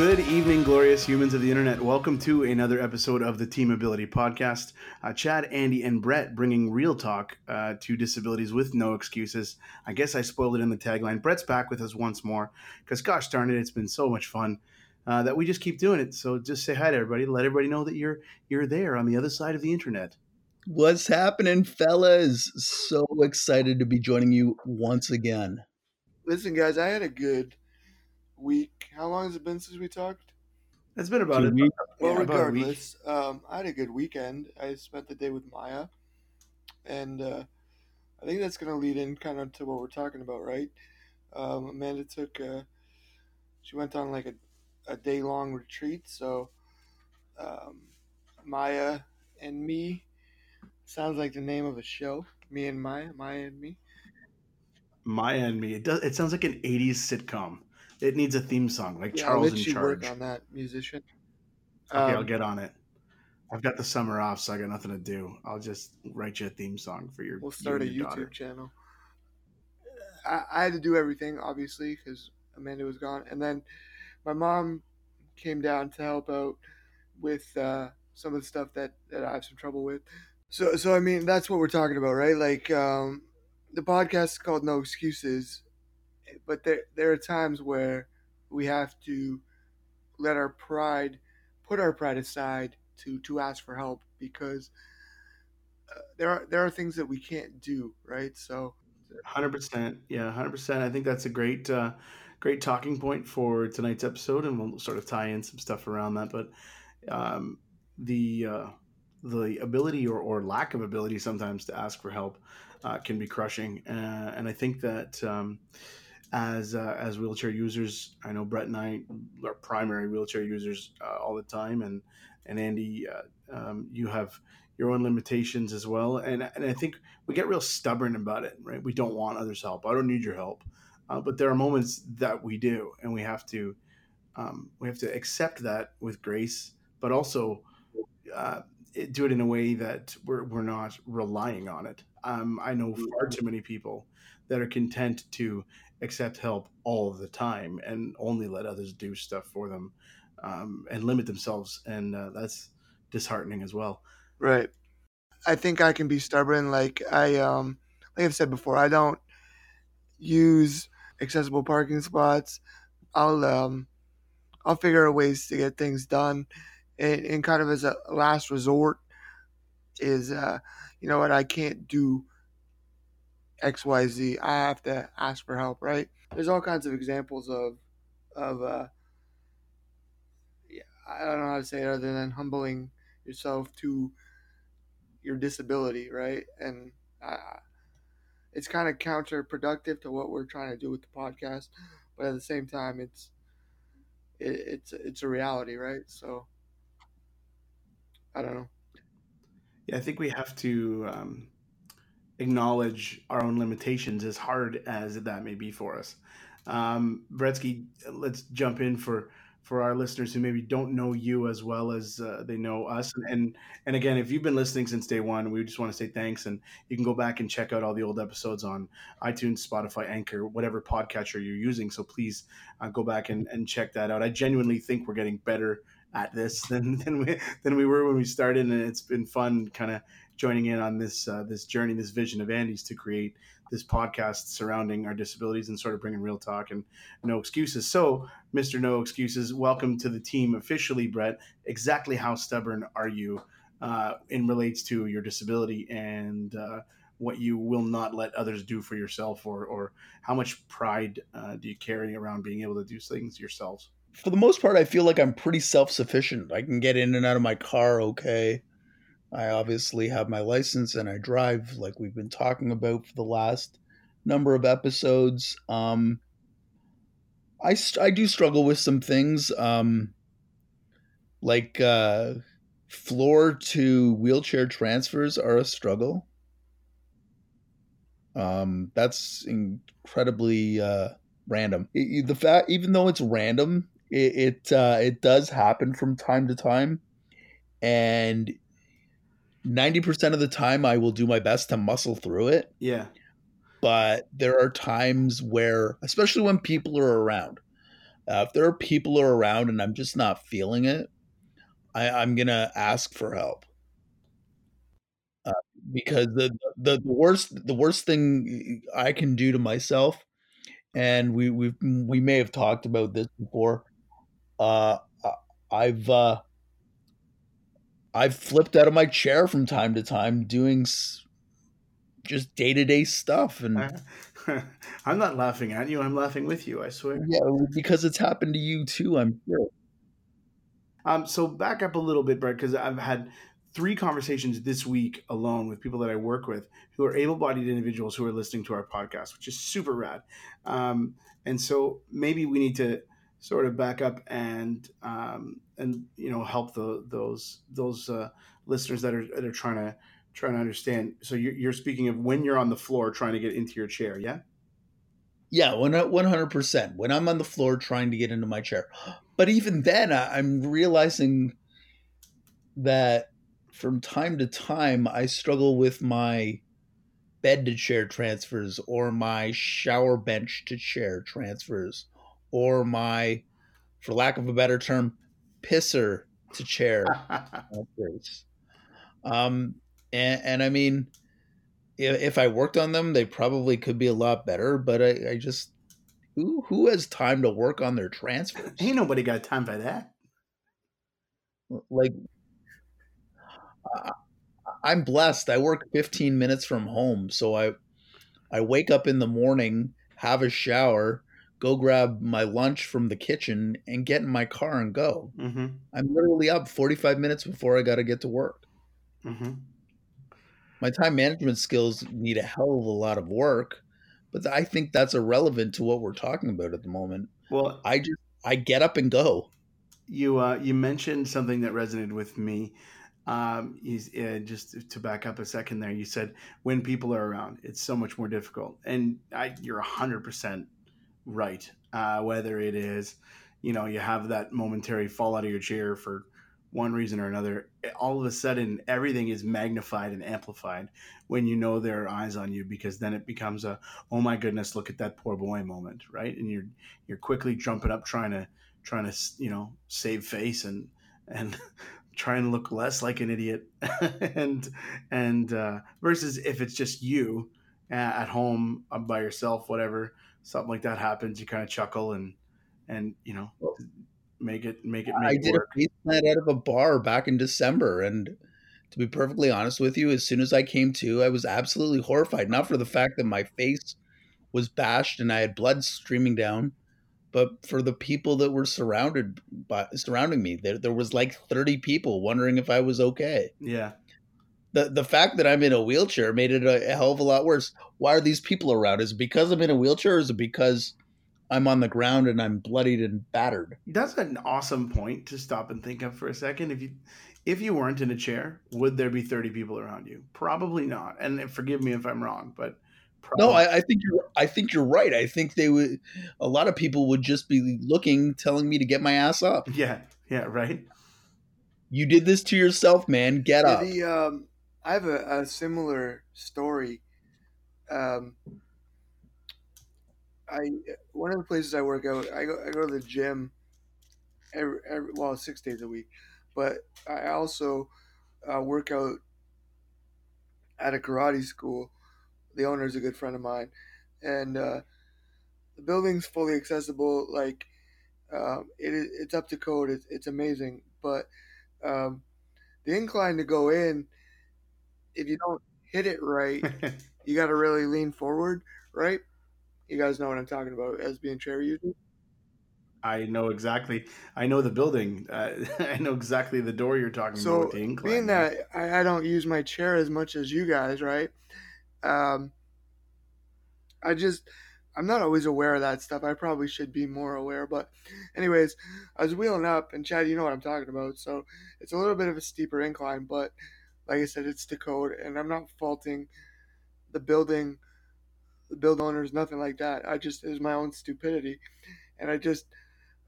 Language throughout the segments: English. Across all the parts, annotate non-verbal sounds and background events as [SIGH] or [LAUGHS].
Good evening, glorious humans of the internet. Welcome to another episode of the Team Ability Podcast. Uh, Chad, Andy, and Brett bringing real talk uh, to disabilities with no excuses. I guess I spoiled it in the tagline. Brett's back with us once more because, gosh darn it, it's been so much fun uh, that we just keep doing it. So just say hi to everybody. Let everybody know that you're you're there on the other side of the internet. What's happening, fellas? So excited to be joining you once again. Listen, guys, I had a good week. How long has it been since we talked? It's been about Two it. weeks. Well, Yeah, about week. regardless, um, I had a good weekend. I spent the day with Maya, and uh, I think that's going to lead in kind of to what we're talking about, right? Um, Amanda took, uh, she went on like a, a day long retreat. So um, Maya and me sounds like the name of a show. Me and Maya, Maya and me. Maya and me. It does. It sounds like an '80s sitcom. It needs a theme song, like Yeah, I'll Charles let in you Charge. work on that, musician. Okay, I'll Um, get on it. I've got the summer off, so I got nothing to do. I'll just write you a theme song for your. We'll you start a and your YouTube daughter. channel. I, I had to do everything, obviously, because Amanda was gone, and then my mom came down to help out with uh, some of the stuff that, that I have some trouble with. So, so I mean, that's what we're talking about, right? Like, um, the podcast is called No Excuses, but there there are times where we have to let our pride, put our pride aside to to ask for help because uh, there are there are things that we can't do, right? So, Hundred percent, yeah, hundred percent. I think that's a great, uh, great talking point for tonight's episode, and we'll sort of tie in some stuff around that. But um, the uh, the ability or, or lack of ability sometimes to ask for help uh, can be crushing, uh, and I think that um, as uh, as wheelchair users, I know Brett and I are primary wheelchair users uh, all the time, and and Andy, uh, um, you have your own limitations as well, and and I think we get real stubborn about it, right? We don't want others' help. I don't need your help, uh, but there are moments that we do, and we have to um, we have to accept that with grace, but also uh, do it in a way that we're we're not relying on it. Um, I know far too many people that are content to accept help all the time and only let others do stuff for them um, and limit themselves, and uh, that's disheartening as well. right. I think I can be stubborn. Like I um, like I've said before, I don't use accessible parking spots. I'll um, I'll figure out ways to get things done, and, and kind of as a last resort is uh, you know what I can't do X Y Z. I have to ask for help. Right? There's all kinds of examples of of uh, yeah, I don't know how to say it other than humbling yourself to your disability, right? And it's kind of counterproductive to what we're trying to do with the podcast, but at the same time, it's it, it's it's a reality, right? So I don't know. Yeah, I think we have to um, acknowledge our own limitations, as hard as that may be for us. Um, Bretsky, let's jump in for for our listeners who maybe don't know you as well as uh, they know us. And and again, if you've been listening since day one, we just want to say thanks. And you can go back and check out all the old episodes on iTunes, Spotify, Anchor, whatever podcatcher you're using. So please uh, go back and, and check that out. I genuinely think we're getting better at this [LAUGHS] than than we than we were when we started, and it's been fun kind of joining in on this uh, this journey, this vision of Andy's to create this podcast surrounding our disabilities and sort of bringing real talk and no excuses. So, Mr. No Excuses, welcome to the team officially, Brett. Exactly how stubborn are you uh, in relates to your disability and uh, what you will not let others do for yourself, or or how much pride uh, do you carry around being able to do things yourselves? For the most part, I feel like I'm pretty self sufficient. I can get in and out of my car okay. I obviously have my license and I drive, like we've been talking about for the last number of episodes. Um, I, I do struggle with some things, um, like uh, floor to wheelchair transfers are a struggle. Um, that's incredibly uh, random. It- the fact, even though it's random, it it, uh, it does happen from time to time, and ninety percent of the time, I will do my best to muscle through it. Yeah, But there are times where, especially when people are around, Uh, if there are people are around and I'm just not feeling it, I, I'm gonna ask for help. Uh, because the, the the worst the worst thing I can do to myself, and we we we may have talked about this before. Uh, I've uh, I've flipped out of my chair from time to time doing just day to day stuff, and [LAUGHS] I'm not laughing at you. I'm laughing with you. I swear. Yeah, because it's happened to you too. I'm sure. Um, so back up a little bit, Brett, because I've had three conversations this week alone with people that I work with who are able-bodied individuals who are listening to our podcast, which is super rad. Um, and so maybe we need to sort of back up and um, and you know help the, those those uh, listeners that are that are trying to trying to understand. So you're, you're speaking of when you're on the floor trying to get into your chair, yeah? Yeah, one hundred percent. When I'm on the floor trying to get into my chair, [GASPS] but even then, I'm realizing that from time to time I struggle with my bed to chair transfers or my shower bench to chair transfers or my, for lack of a better term, pisser to chair. [LAUGHS] um, and, and I mean, if, if I worked on them, they probably could be a lot better. But I, I just who who has time to work on their transfers? Ain't nobody got time for that. Like, I'm blessed. I work 15 minutes from home, so I I wake up in the morning, have a shower, go grab my lunch from the kitchen and get in my car and go. Mm-hmm. I'm literally up 45 minutes before I got to get to work. Mm-hmm. My time management skills need a hell of a lot of work, but I think that's irrelevant to what we're talking about at the moment. Well, I just I get up and go. You uh, you mentioned something that resonated with me. Um, uh, just to back up a second there, you said when people are around, it's so much more difficult, and I, you're hundred percent right. Uh, whether it is, you know, you have that momentary fall out of your chair for one reason or another, all of a sudden everything is magnified and amplified when you know there are eyes on you because then it becomes a oh my goodness look at that poor boy moment right and you're you're quickly jumping up trying to trying to you know save face and and [LAUGHS] trying to look less like an idiot [LAUGHS] and and uh, versus if it's just you at home uh, by yourself whatever something like that happens, you kind of chuckle and and you know make it make it. Make I it did work. a face plant out of a bar back in December, and to be perfectly honest with you, as soon as I came to, I was absolutely horrified. Not for the fact that my face was bashed and I had blood streaming down, but for the people that were surrounded by surrounding me. There, there was like thirty people wondering if I was okay. Yeah the the fact that I'm in a wheelchair made it a, hell of a lot worse. Why are these people around? Is it because I'm in a wheelchair, or is it because I'm on the ground and I'm bloodied and battered? That's an awesome point to stop and think of for a second. If you if you weren't in a chair, would there be 30 people around you? Probably not. And forgive me if I'm wrong, but probably. no, I, I think you're. I think you're right. I think they would. A lot of people would just be looking, telling me to get my ass up. Yeah. Yeah. Right. You did this to yourself, man. Get up. The, um, I have a, a similar story. Um, I one of the places I work out, I go I go to the gym every, every well six days a week, but I also uh, work out at a karate school. The owner is a good friend of mine, and uh, the building's fully accessible. Like um, it, it's up to code. It's, it's amazing, but um, the incline to go in if you don't hit it right, [LAUGHS] you got to really lean forward, right? You guys know what I'm talking about as being chair users. I know exactly. I know the building. Uh, [LAUGHS] I know exactly the door you're talking so about. So being that I, I, don't use my chair as much as you guys, right? Um, I just I'm not always aware of that stuff. I probably should be more aware. But, anyways, I was wheeling up, and Chad, you know what I'm talking about. So it's a little bit of a steeper incline, but like I said, it's the code, and I'm not faulting the building, the build owners, nothing like that. I just it was my own stupidity, and I just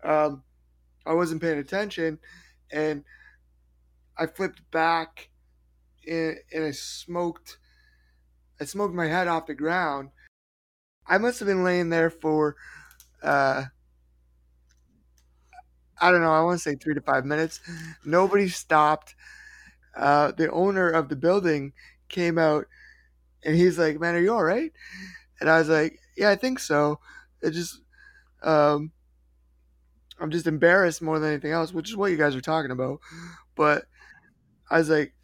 um, I wasn't paying attention, and I flipped back, and, and I smoked, I smoked my head off the ground. I must have been laying there for uh, I don't know. I want to say three to five minutes. Nobody stopped. Uh, the owner of the building came out, and he's like, "Man, are you all right?" And I was like, "Yeah, I think so." It just, um, I'm just embarrassed more than anything else, which is what you guys are talking about. But I was like,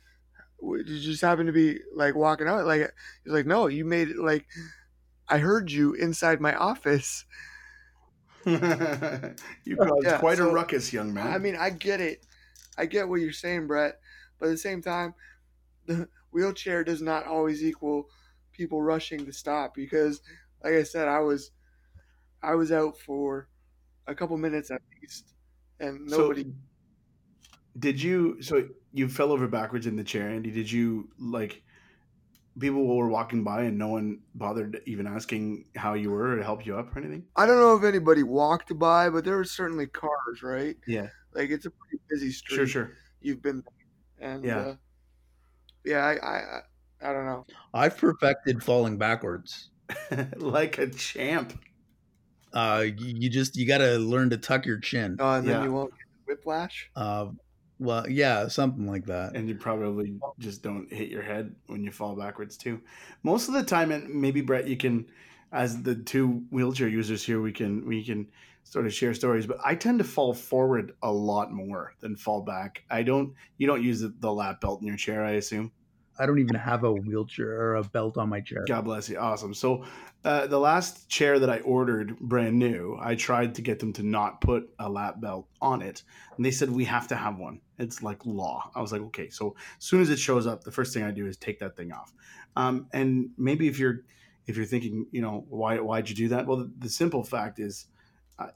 "Did you just happen to be like walking out?" Like he's like, "No, you made it like." I heard you inside my office. [LAUGHS] you caused Yeah, quite a ruckus, young man. I mean, I get it. I get what you're saying, Brett. But at the same time, the wheelchair does not always equal people rushing to stop because, like I said, I was, I was out for a couple minutes at least, and So, nobody. did you? So you fell over backwards in the chair, Andy. Did you like? People were walking by and no one bothered even asking how you were or to help you up or anything. I don't know if anybody walked by, but there were certainly cars, right? Yeah, Like it's a pretty busy street. sure, sure. You've been, and Yeah. uh, yeah, I, I, I, I don't know. I've perfected falling backwards. [LAUGHS] like a champ. Uh, you, you just you got to learn to tuck your chin. Uh, and then Yeah. you won't get whiplash. Uh, well, yeah, something like that. and you probably just don't hit your head when you fall backwards too. Most of the time, and maybe Brett, you can, as the two wheelchair users here, we can we can sort of share stories. But I tend to fall forward a lot more than fall back. I don't. You don't use the, the lap belt in your chair, I assume. I don't even have a wheelchair or a belt on my chair. God bless you. Awesome. So, uh, the last chair that I ordered, brand new, I tried to get them to not put a lap belt on it, and they said we have to have one. It's like law. I was like, okay. So, as soon as it shows up, the first thing I do is take that thing off. Um, and maybe if you're if you're thinking, you know, why why'd you do that? Well, the, the simple fact is,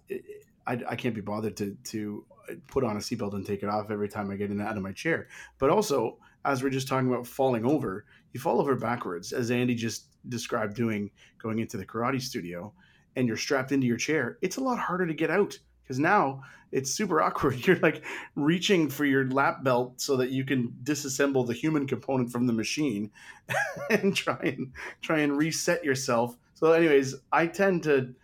it, I, I can't be bothered to to put on a seatbelt and take it off every time I get in out of my chair. But also, as we're just talking about falling over, you fall over backwards, as Andy just described doing going into the karate studio, and you're strapped into your chair. It's a lot harder to get out because now it's super [LAUGHS] awkward. You're like reaching for your lap belt so that you can disassemble the human component from the machine [LAUGHS] and try and try and reset yourself. So, anyways, I tend to.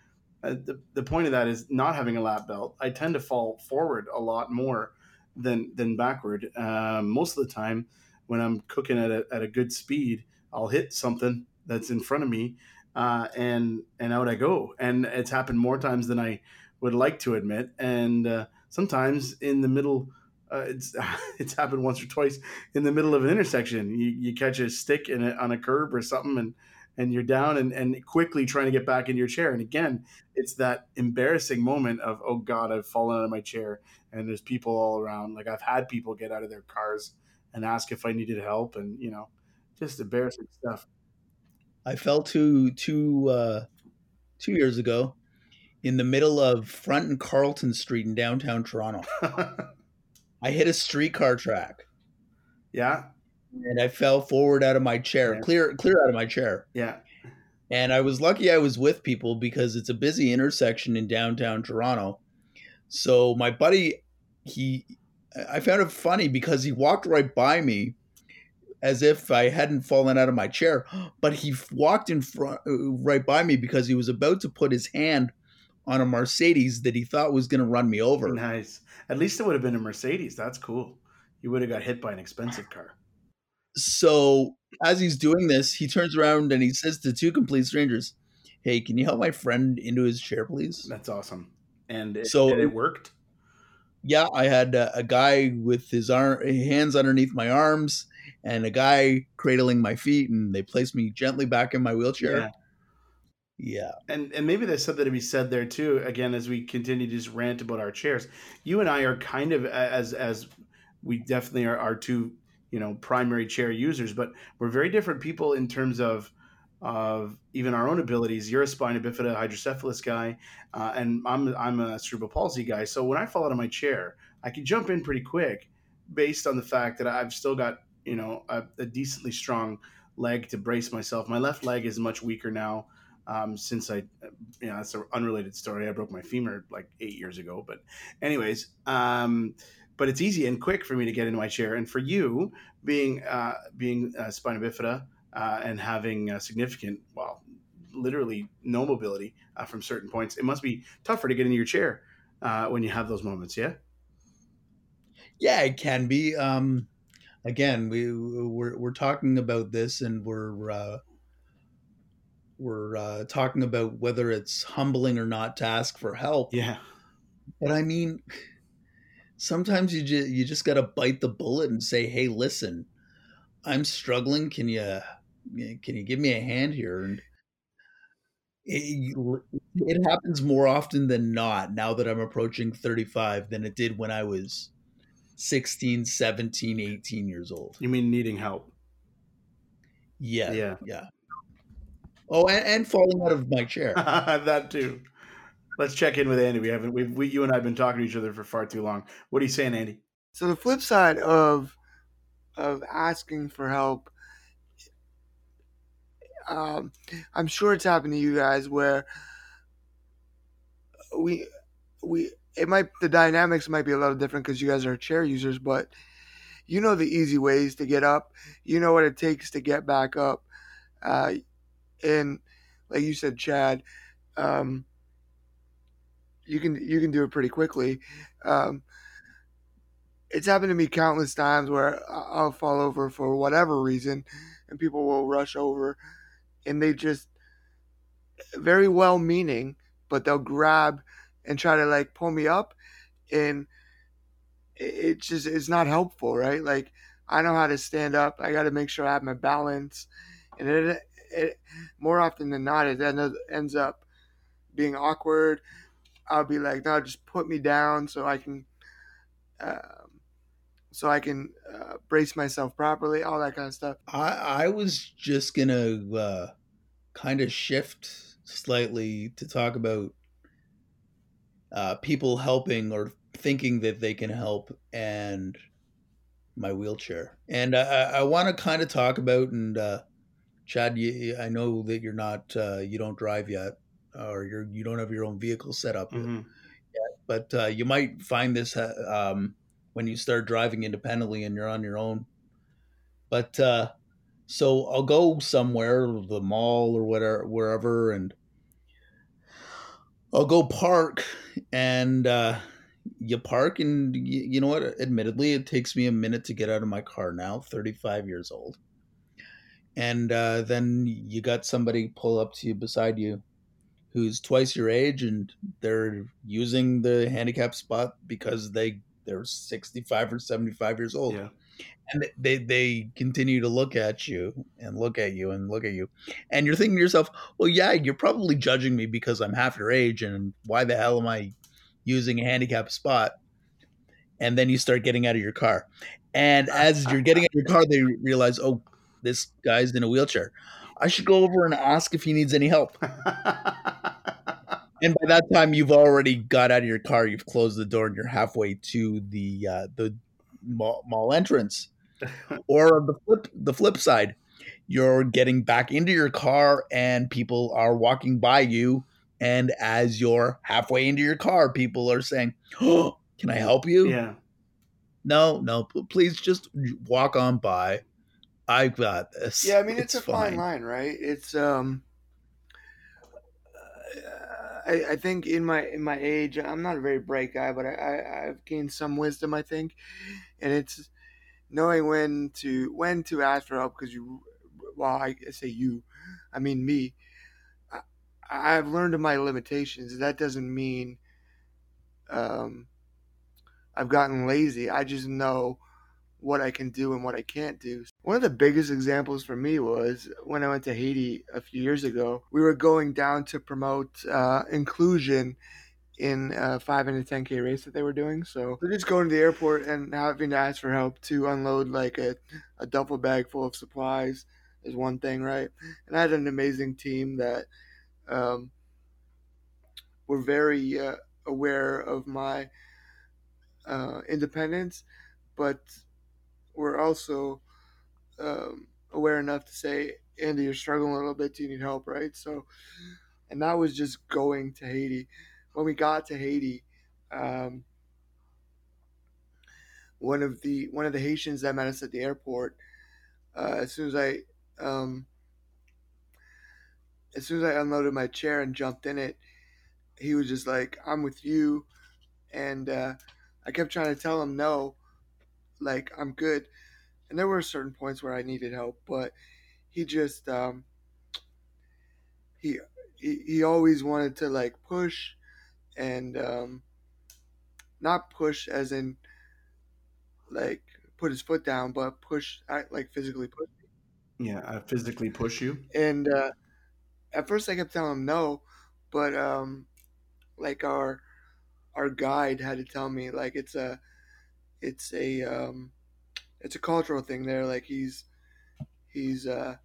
Uh, the, the point of that is not having a lap belt. I tend to fall forward a lot more than than backward. Um, most of the time, when I'm cooking at a, at a good speed, I'll hit something that's in front of me, uh, and and out I go. And it's happened more times than I would like to admit. And uh, sometimes in the middle, uh, it's [LAUGHS] it's happened once or twice in the middle of an intersection. You, you catch a stick in a, on a curb or something, and and you're down and, and quickly trying to get back in your chair. And again, it's that embarrassing moment of oh god, I've fallen out of my chair, and there's people all around. Like I've had people get out of their cars and ask if I needed help, and you know, just embarrassing stuff. I fell two two uh, two years ago in the middle of Front and Carlton Street in downtown Toronto. [LAUGHS] I hit a streetcar track yeah, and I fell forward out of my chair, Yeah. clear clear out of my chair. yeah, And I was lucky I was with people because it's a busy intersection in downtown Toronto. So my buddy, he, I found it funny because he walked right by me as if I hadn't fallen out of my chair, [GASPS] but he walked in front, uh, right by me because he was about to put his hand on a Mercedes that he thought was going to run me over. nice. At least it would have been a Mercedes. That's cool. You would have got hit by an expensive car. So as he's doing this, he turns around and he says to two complete strangers, "Hey, can you help my friend into his chair, please?" That's awesome. And it, So- and it worked. yeah, I had a, a guy with his arm, hands underneath my arms and a guy cradling my feet, and they placed me gently back in my wheelchair. Yeah. Yeah. And and maybe there's something to be said there too. Again, as we continue to just rant about our chairs, you and I are kind of as as we definitely are our two you know primary chair users, but we're very different people in terms of of even our own abilities. You're a spina bifida hydrocephalus guy, uh, and I'm I'm a cerebral palsy guy. So when I fall out of my chair, I can jump in pretty quick, based on the fact that I've still got you know a, a decently strong leg to brace myself. My left leg is much weaker now um, since I, you know, that's an unrelated story. I broke my femur like eight years ago. But, anyways, um, but it's easy and quick for me to get into my chair. And for you, being uh, being uh, spina bifida uh, and having significant, well, literally no mobility uh, from certain points, it must be tougher to get into your chair uh, when you have those moments. Yeah. Yeah, it can be. Um, again, we we're we're talking about this, and we're uh, we're uh, talking about whether it's humbling or not to ask for help. Yeah. But I mean, sometimes you just you just got to bite the bullet and say, "Hey, listen, I'm struggling. Can you can you give me a hand here?" And it, it happens more often than not now that I'm approaching 35 than it did when I was 16, 17, 18 years old. You mean needing help? Yeah. Yeah. Yeah. Oh, and, and falling out of my chair. [LAUGHS] that too. Let's check in with Andy. We haven't. We've, we, you and I have been talking to each other for far too long. What are you saying, Andy? So the flip side of of asking for help, um, I'm sure it's happened to you guys where we we it might the dynamics might be a little different because you guys are chair users, but you know the easy ways to get up. You know what it takes to get back up. Uh, and like you said, Chad, um, you can you can do it pretty quickly. Um, it's happened to me countless times where I'll fall over for whatever reason, and people will rush over, and they just very well meaning, but they'll grab and try to like pull me up, and it just it's not helpful, right? Like I know how to stand up. I got to make sure I have my balance, and it, it more often than not it ends up being awkward. I'll be like, no, just put me down so I can, um, so I can uh, brace myself properly, all that kind of stuff. I I was just gonna uh, kind of shift slightly to talk about uh, people helping or thinking that they can help and my wheelchair. And I, I want to kind of talk about and uh, Chad, you, I know that you're not uh, you don't drive yet, or you're you don't have your own vehicle set up Mm-hmm. yet, but uh, you might find this uh, um, when you start driving independently and you're on your own. But uh, so I'll go somewhere, the mall or whatever, wherever, and I'll go park, and uh, you park, and you, you know what? Admittedly, it takes me a minute to get out of my car now. Thirty-five years old, and uh, then you got somebody pull up to you beside you, who's twice your age, and they're using the handicap spot because they they're sixty-five or seventy-five years old. Yeah. And they they continue to look at you and look at you and look at you, and you're thinking to yourself, "Well, yeah, you're probably judging me because I'm half your age, and why the hell am I using a handicap spot?" And then you start getting out of your car, and as [LAUGHS] you're getting out of your car, they realize, "Oh, this guy's in a wheelchair. I should go over and ask if he needs any help." [LAUGHS] and by that time, you've already got out of your car, you've closed the door, and you're halfway to the uh, the mall, mall entrance. [LAUGHS] Or the flip the flip side you're getting back into your car and people are walking by you and as you're halfway into your car people are saying oh can i help you? Yeah. no no please just walk on by. I've got this. Yeah, I mean it's, a fine. line, right? It's um, I, I think in my in my age, I'm not a very bright guy, but I, I I've gained some wisdom, I think, and it's knowing when to when to ask for help because you, well, I say you, I mean me. I, I've learned of my limitations. That doesn't mean um, I've gotten lazy. I just know what I can do and what I can't do. One of the biggest examples for me was when I went to Haiti a few years ago. We were going down to promote uh, inclusion in a 5 and a 10k race that they were doing. So we're just going to the airport and having to ask for help to unload like a, a duffel bag full of supplies is one thing, right? And I had an amazing team that um, were very uh, aware of my uh, independence, but we're also um, aware enough to say, Andy, you're struggling a little bit. Do you need help? Right. So, and that was just going to Haiti. When we got to Haiti, um, one of the one of the Haitians that met us at the airport, uh, as soon as I um, as soon as I unloaded my chair and jumped in it, he was just like, "I'm with you," and uh, I kept trying to tell him no, like I'm good. And there were certain points where I needed help, but he just um, he, he he always wanted to like push and um, not push as in like put his foot down, but push like physically push. Yeah, I physically push you. And uh, at first, I kept telling him no, but um, like our our guide had to tell me like it's a it's a um, it's a cultural thing there. Like he's he's uh,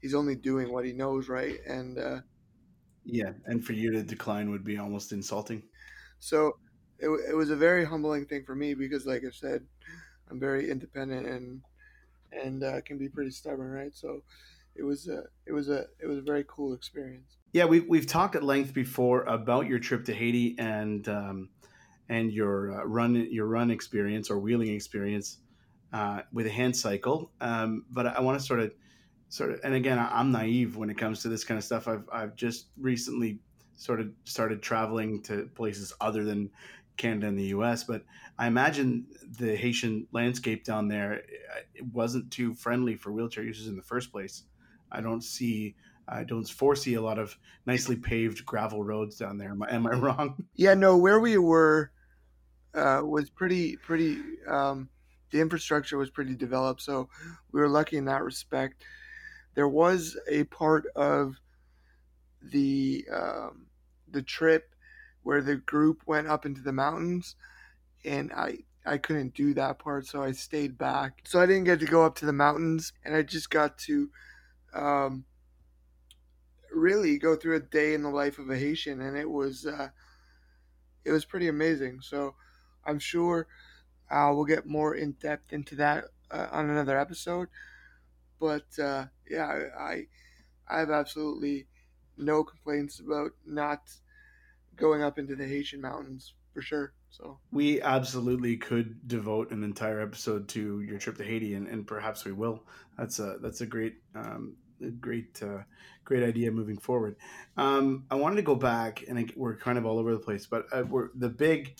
he's only doing what he knows, right? And uh, yeah, and for you to decline would be almost insulting. So it, it was a very humbling thing for me because, like I said, I'm very independent and and uh, can be pretty stubborn, right? So it was a it was a it was a very cool experience. Yeah, we've we've talked at length before about your trip to Haiti and um, and your uh, run your run experience or wheeling experience uh, with a hand cycle. Um, but I want to sort of sort of and again I, am naive when it comes to this kind of stuff. I've I've just recently sort of started traveling to places other than Canada and the U.S. But I imagine the Haitian landscape down there uh, it wasn't too friendly for wheelchair users in the first place. I don't see, I don't foresee a lot of nicely paved gravel roads down there. Am I, am I [LAUGHS] wrong? Yeah, no. Where we were uh, was pretty, pretty. Um, the infrastructure was pretty developed, so we were lucky in that respect. There was a part of the um, the trip where the group went up into the mountains, and I I couldn't do that part, so I stayed back. So I didn't get to go up to the mountains, and I just got to um, really go through a day in the life of a Haitian, and it was uh, it was pretty amazing. So I'm sure uh, we'll get more in depth into that uh, on another episode. But uh, yeah, I I have absolutely no complaints about not going up into the Haitian mountains for sure. So we absolutely could devote an entire episode to your trip to Haiti, and, and perhaps we will. That's a that's a great um, a great uh, great idea moving forward. Um, I wanted to go back, and I, we're kind of all over the place, but uh, we're the big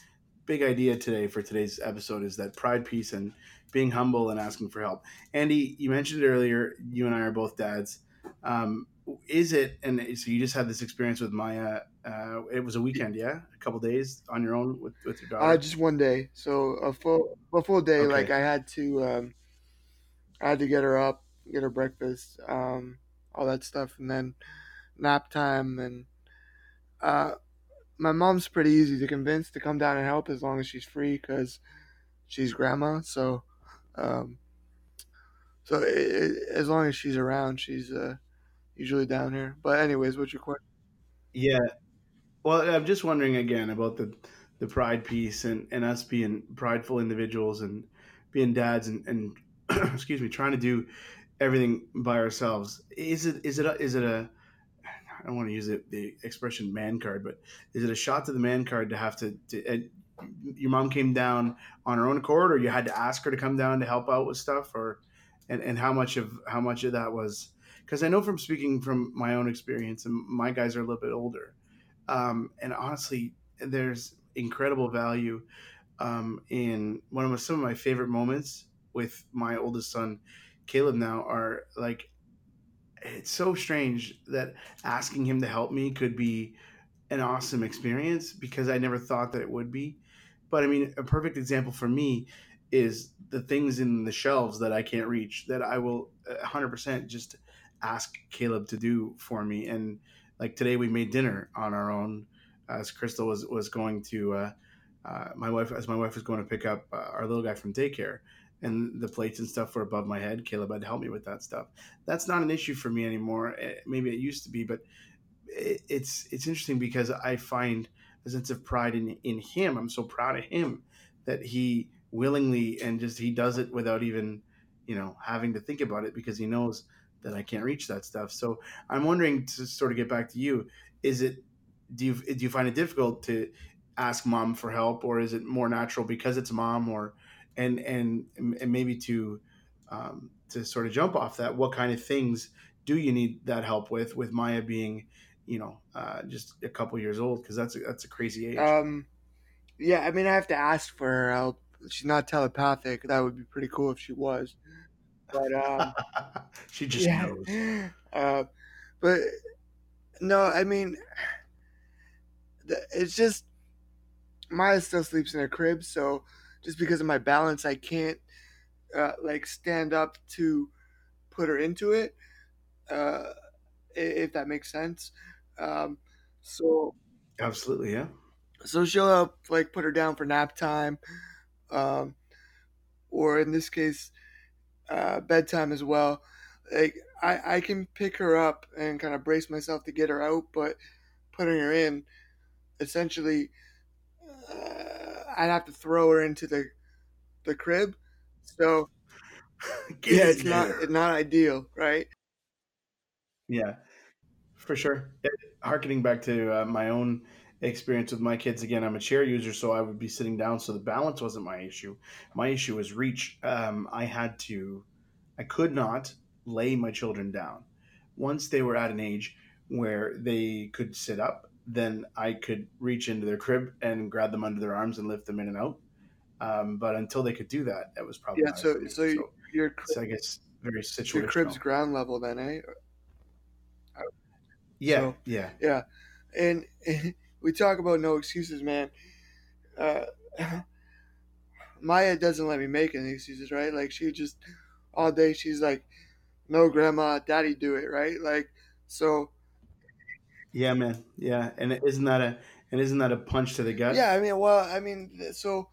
big idea today for today's episode is that pride, peace, and being humble and asking for help. Andy, you mentioned it earlier. You and I are both dads. Um, is it? And so you just had this experience with Maya. Uh, it was a weekend, yeah, a couple days on your own with, with your daughter. Uh, just one day. So a full a full day. Okay. Like I had to, um, I had to get her up, get her breakfast, um, all that stuff, and then nap time. And uh, my mom's pretty easy to convince to come down and help as long as she's free because she's grandma. So, um, so it, it, as long as she's around, she's uh, usually down here. But anyways, what's your question? Yeah, well, I'm just wondering again about the the pride piece and, and us being prideful individuals and being dads and, and [CLEARS THROAT] excuse me, trying to do everything by ourselves. Is it is it a, is it a I don't want to use it, the expression man card, but is it a shot to the man card to have to, to your mom came down on her own accord or you had to ask her to come down to help out with stuff or and, and how much of how much of that was because I know from speaking from my own experience and my guys are a little bit older um, and honestly, there's incredible value um, in one of my, some of my favorite moments with my oldest son, Caleb. Now are like, it's so strange that asking him to help me could be an awesome experience because I never thought that it would be. But I mean, a perfect example for me is the things in the shelves that I can't reach that I will 100% just ask Caleb to do for me. And like today we made dinner on our own as Crystal was was going to uh, uh, my wife as my wife was going to pick up uh, our little guy from daycare and the plates and stuff were above my head. Caleb had to help me with that stuff. That's not an issue for me anymore. Eh, maybe it used to be, but it, it's it's interesting because I find a sense of pride in in him. I'm so proud of him that he willingly and just he does it without even you know having to think about it because he knows that I can't reach that stuff. So I'm wondering to sort of get back to you, is it do you do you find it difficult to ask mom for help or is it more natural because it's mom or and and and maybe to um, to sort of jump off that what kind of things do you need that help with with Maya being you know uh, just a couple years old because that's a, that's a crazy age um yeah I mean I have to ask for her help she's not telepathic. That would be pretty cool if she was. But um, [LAUGHS] she just knows. [LAUGHS] Uh, but no, I mean, it's just Maya still sleeps in her crib, so just because of my balance, I can't uh, like stand up to put her into it. Uh, if that makes sense. Um, so absolutely, yeah. So she'll help like put her down for nap time, um, or in this case, uh, bedtime as well. Like I, I can pick her up and kind of brace myself to get her out, but putting her in, essentially, uh, I'd have to throw her into the the crib. So [LAUGHS] yeah, it's not it's not ideal, right? Yeah, for sure. Harkening back to uh, my own experience with my kids again, I'm a chair user, so I would be sitting down, so the balance wasn't my issue. My issue was reach. Um, I had to, I could not lay my children down. Once they were at an age where they could sit up, then I could reach into their crib and grab them under their arms and lift them in and out. Um, but until they could do that, that was probably yeah. So, so, so your I guess very situational. Your crib's ground level, then, eh? Yeah, so, yeah, yeah. And, and, we talk about no excuses, man. Uh, [LAUGHS] Maya doesn't let me make any excuses, right? Like she just all day she's like, "No, grandma, daddy, do it," right? Like so. Yeah, man. Yeah, and isn't that a and isn't that a punch to the gut? Yeah, I mean, well, I mean, so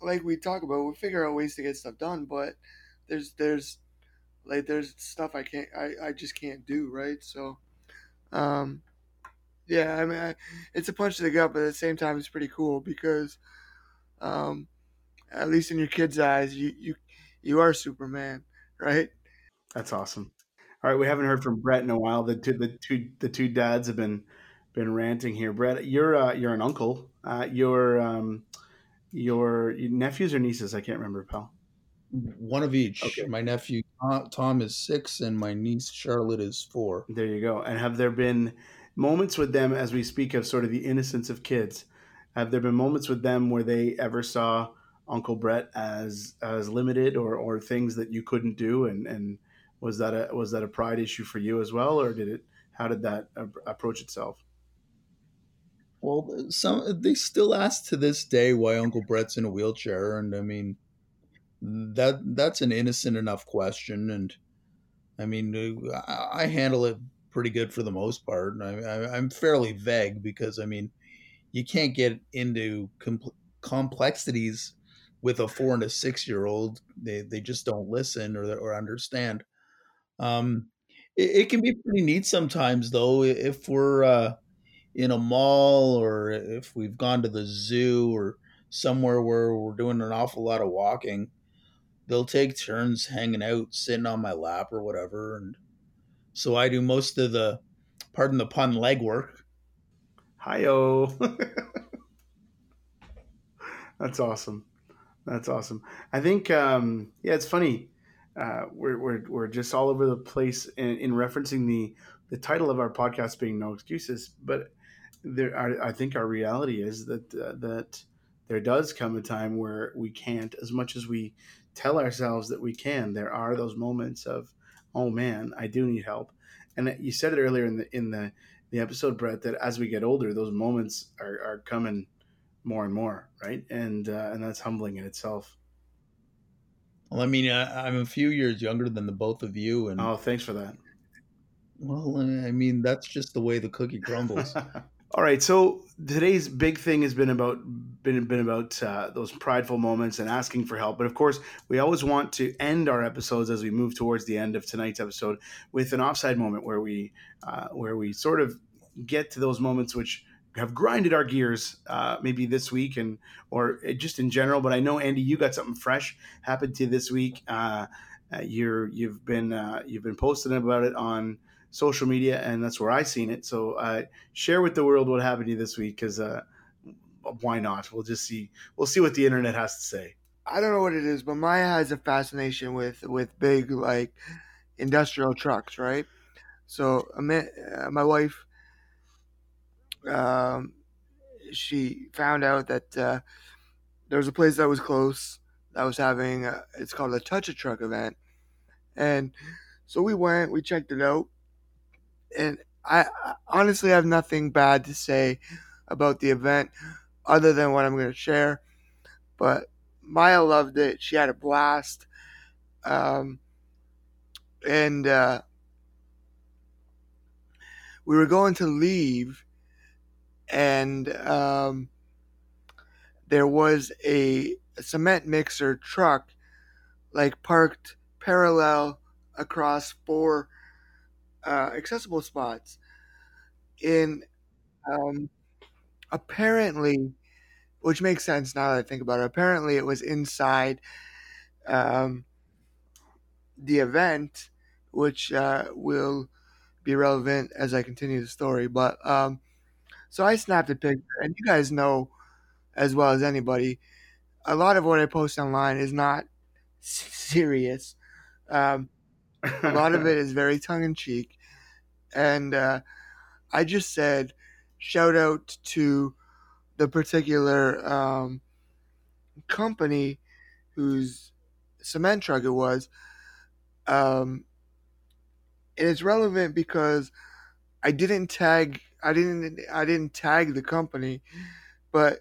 like we talk about, we figure out ways to get stuff done, but there's there's like there's stuff I can't I, I just can't do, right? So um yeah, I mean I, it's a punch to the gut, but at the same time it's pretty cool because um at least in your kids' eyes, you you you are Superman, right? That's awesome. All right, we haven't heard from Brett in a while. The two the two the two dads have been been ranting here. Brett, you're uh, you're an uncle. Uh, you're um, your nephews or nieces? I can't remember, pal. One of each. Okay. My nephew Tom is six, and my niece Charlotte is four. There you go. And have there been moments with them as we speak of sort of the innocence of kids? Have there been moments with them where they ever saw Uncle Brett as as limited or or things that you couldn't do? And and was that a was that a pride issue for you as well, or did it? How did that approach itself? Well, some they still ask to this day why Uncle Brett's in a wheelchair, and I mean that that's an innocent enough question, and I mean uh, I, I handle it pretty good for the most part. I, am fairly vague because I mean you can't get into compl- complexities with a four and a six year old. They they just don't listen or or understand. Um, it, it, can be pretty neat sometimes though if we're uh, in a mall or if we've gone to the zoo or somewhere where we're doing an awful lot of walking, they'll take turns hanging out, sitting on my lap or whatever. And so I do most of the, pardon the pun, legwork. Hi-oh. [LAUGHS] That's awesome. That's awesome. I think, um, yeah, it's funny. Uh, we're, we're, we're just all over the place in, in referencing the, the title of our podcast being no excuses, but there are, I think our reality is that uh, that there does come a time where we can't as much as we tell ourselves that we can there are those moments of oh man I do need help. And you said it earlier in the in the the episode Brett that as we get older those moments are, are coming more and more right? And uh, and that's humbling in itself well I mean I, I'm a few years younger than the both of you and oh thanks for that well I mean that's just the way the cookie crumbles [LAUGHS] All right, so today's big thing has been about been been about uh, those prideful moments and asking for help. But of course, we always want to end our episodes as we move towards the end of tonight's episode with an offside moment where we uh, where we sort of get to those moments which have grinded our gears uh, maybe this week and or just in general. But I know Andy, you got something fresh happened to you this week. Uh, uh, you're you've been uh, you've been posting about it on social media, and that's where I seen it. So uh, share with the world what happened to you this week, because uh, why not? We'll just see. We'll see what the internet has to say. I don't know what it is, but Maya has a fascination with with big like industrial trucks, right? So my wife, um, she found out that uh, there was a place that was close that was having a, it's called a touch a truck event, and so we went, we checked it out, and I, I honestly have nothing bad to say about the event other than what I'm going to share. But Maya loved it. She had a blast. Um, and uh, we were going to leave, and um, there was a, cement mixer truck like parked parallel across four uh, accessible spots. In um, apparently, which makes sense now that I think about it. Apparently, it was inside um, the event, which uh, will be relevant as I continue the story. But um, so I snapped a picture, and you guys know as well as anybody, a lot of what I post online is not serious. Um, a lot of it [LAUGHS] is very tongue in cheek, and uh, I just said, shout out to the particular um, company whose cement truck it was. Um, and it's relevant because I didn't tag I didn't I didn't tag the company, but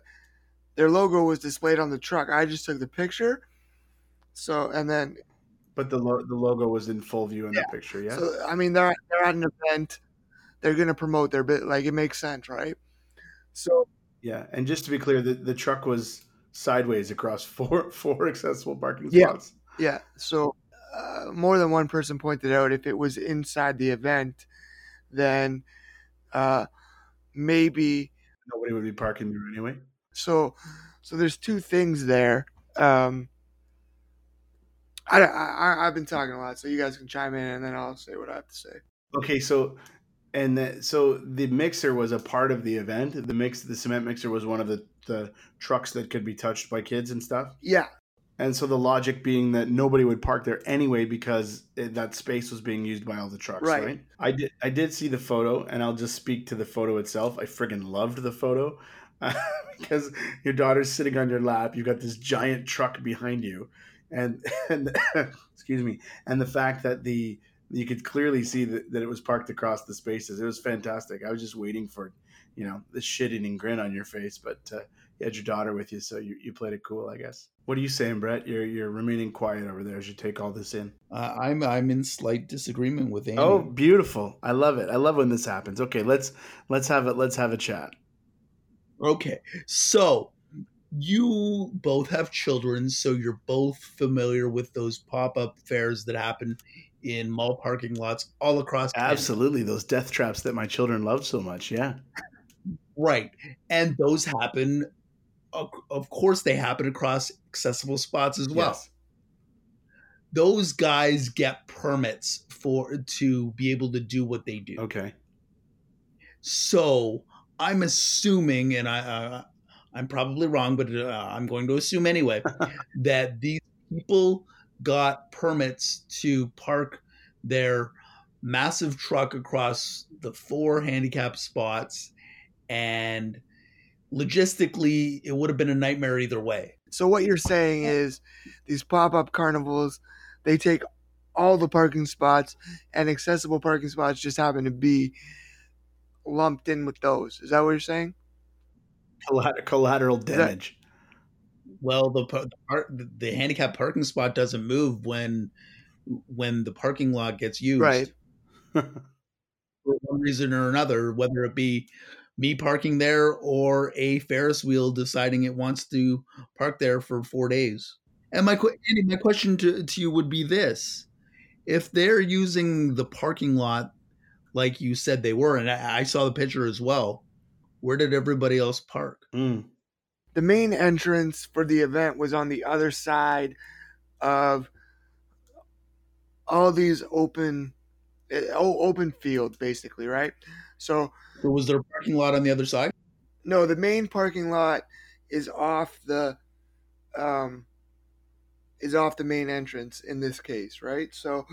their logo was displayed on the truck. I just took the picture. So and then but the lo- the logo was in full view in Yeah. the picture, yeah. so I mean they're they're at an event. They're gonna promote their bit like it makes sense, right? So yeah, and just to be clear, the, the truck was sideways across four [LAUGHS] four accessible parking Yeah. spots. Yeah. So uh, more than one person pointed out if it was inside the event, then uh, maybe Nobody would be parking there anyway. so. So there's two things there. Um, I, I I've been talking a lot, so you guys can chime in, and then I'll say what I have to say. Okay, so and the, so the mixer was a part of the event. The mix, the cement mixer, was one of the the trucks that could be touched by kids and stuff. Yeah. And so the logic being that nobody would park there anyway because it, that space was being used by all the trucks, Right. right. I did I did see the photo, and I'll just speak to the photo itself. I friggin' loved the photo [LAUGHS] because your daughter's sitting on your lap. you've got this giant truck behind you, and [LAUGHS] and [LAUGHS] excuse me, and the fact that the you could clearly see that, that it was parked across the spaces. It was fantastic. I was just waiting for you know the shit eating grin on your face, but uh, you had your daughter with you, so you, you played it cool, I guess. What are you saying, Brett? You're you're remaining quiet over there as you take all this in. Uh, I'm I'm in slight disagreement with Amy. Oh, beautiful! I love it. I love when this happens. Okay, let's let's have it. Let's have a chat. Okay, so you both have children, so you're both familiar with those pop-up fairs that happen in mall parking lots all across. Canada. Absolutely, those death traps that my children love so much. Yeah. Right. And those happen, of of course, they happen across accessible spots as well. Yes. Those guys get permits for to be able to do what they do. Okay. So I'm assuming, and I, uh, I'm probably wrong, but uh, I'm going to assume anyway, [LAUGHS] that these people got permits to park their massive truck across the four handicap spots, and logistically, it would have been a nightmare either way. So what you're saying is these pop-up carnivals, they take all the parking spots, and accessible parking spots just happen to be lumped in with those. Is that what you're saying? Collat- collateral that- damage. Well, the par- the, par- the handicap parking spot doesn't move when when the parking lot gets used. Right. [LAUGHS] for one reason or another, whether it be me parking there or a Ferris wheel deciding it wants to park there for four days. And my Andy, my question to, to you would be this: If they're using the parking lot like you said they were, and I, I saw the picture as well, where did everybody else park? Mm. the main entrance for the event was on the other side of all these open eh, open field basically right so Was there a parking lot on the other side? no the main parking lot is off the um is off the main entrance in this case right so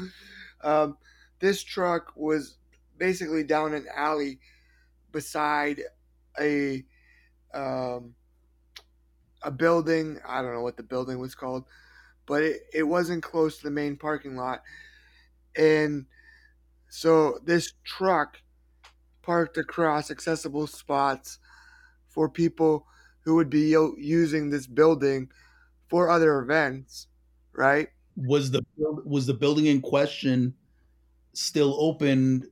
um this truck was basically down an alley beside a um a building. I don't know what the building was called, but it, it wasn't close to the main parking lot. And so this truck parked across accessible spots for people who would be using this building for other events, right? Was the was the building in question still open?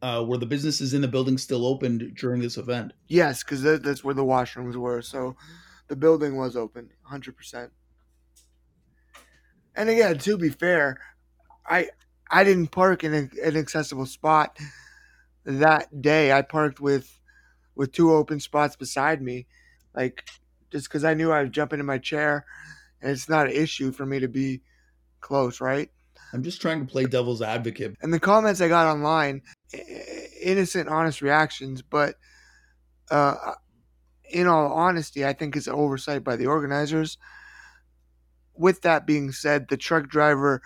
Uh, were the businesses in the building still open during this event? Yes, because that, that's where the washrooms were. So the building was open, hundred percent. And again, to be fair, I I didn't park in a, an accessible spot that day. I parked with with two open spots beside me, like just because I knew I would jump into my chair, and it's not an issue for me to be close, right? I'm just trying to play devil's advocate. And the comments I got online, innocent, honest reactions, but uh, in all honesty, I think it's an oversight by the organizers. With that being said, the truck driver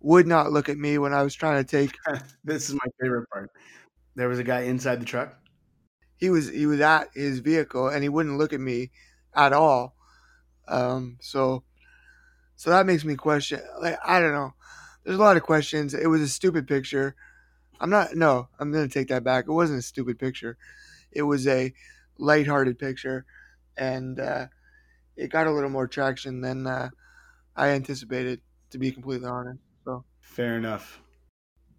would not look at me when I was trying to take. [LAUGHS] this is my favorite part. There was a guy inside the truck. He was he was at his vehicle and he wouldn't look at me at all. Um, so so that makes me question. Like I don't know. There's a lot of questions. It was a stupid picture. I'm not. No, I'm gonna take that back. It wasn't a stupid picture. It was a lighthearted picture, and uh, it got a little more traction than uh, I anticipated. To be completely honest. So Fair enough.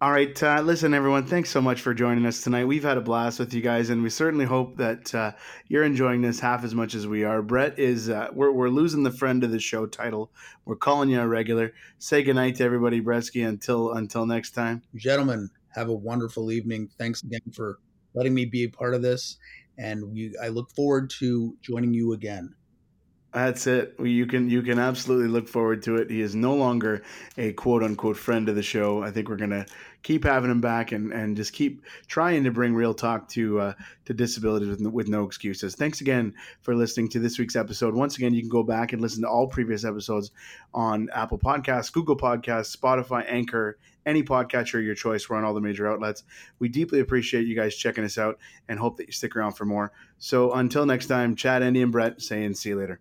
All right, uh, listen, everyone. Thanks so much for joining us tonight. We've had a blast with you guys, and we certainly hope that uh, you're enjoying this half as much as we are. Brett is uh, we're we're losing the friend of the show title. We're calling you a regular. Say goodnight to everybody, Bretsky. Until until next time. Gentlemen, have a wonderful evening. Thanks again for letting me be a part of this, and we I look forward to joining you again. That's it. You can you can absolutely look forward to it. He is no longer a quote unquote friend of the show. I think we're gonna keep having him back and, and just keep trying to bring real talk to uh, to disabilities with, with no excuses. Thanks again for listening to this week's episode. Once again, you can go back and listen to all previous episodes on Apple Podcasts, Google Podcasts, Spotify, Anchor, any podcatcher of your choice. We're on all the major outlets. We deeply appreciate you guys checking us out and hope that you stick around for more. So until next time, Chad, Andy, and Brett saying see you later.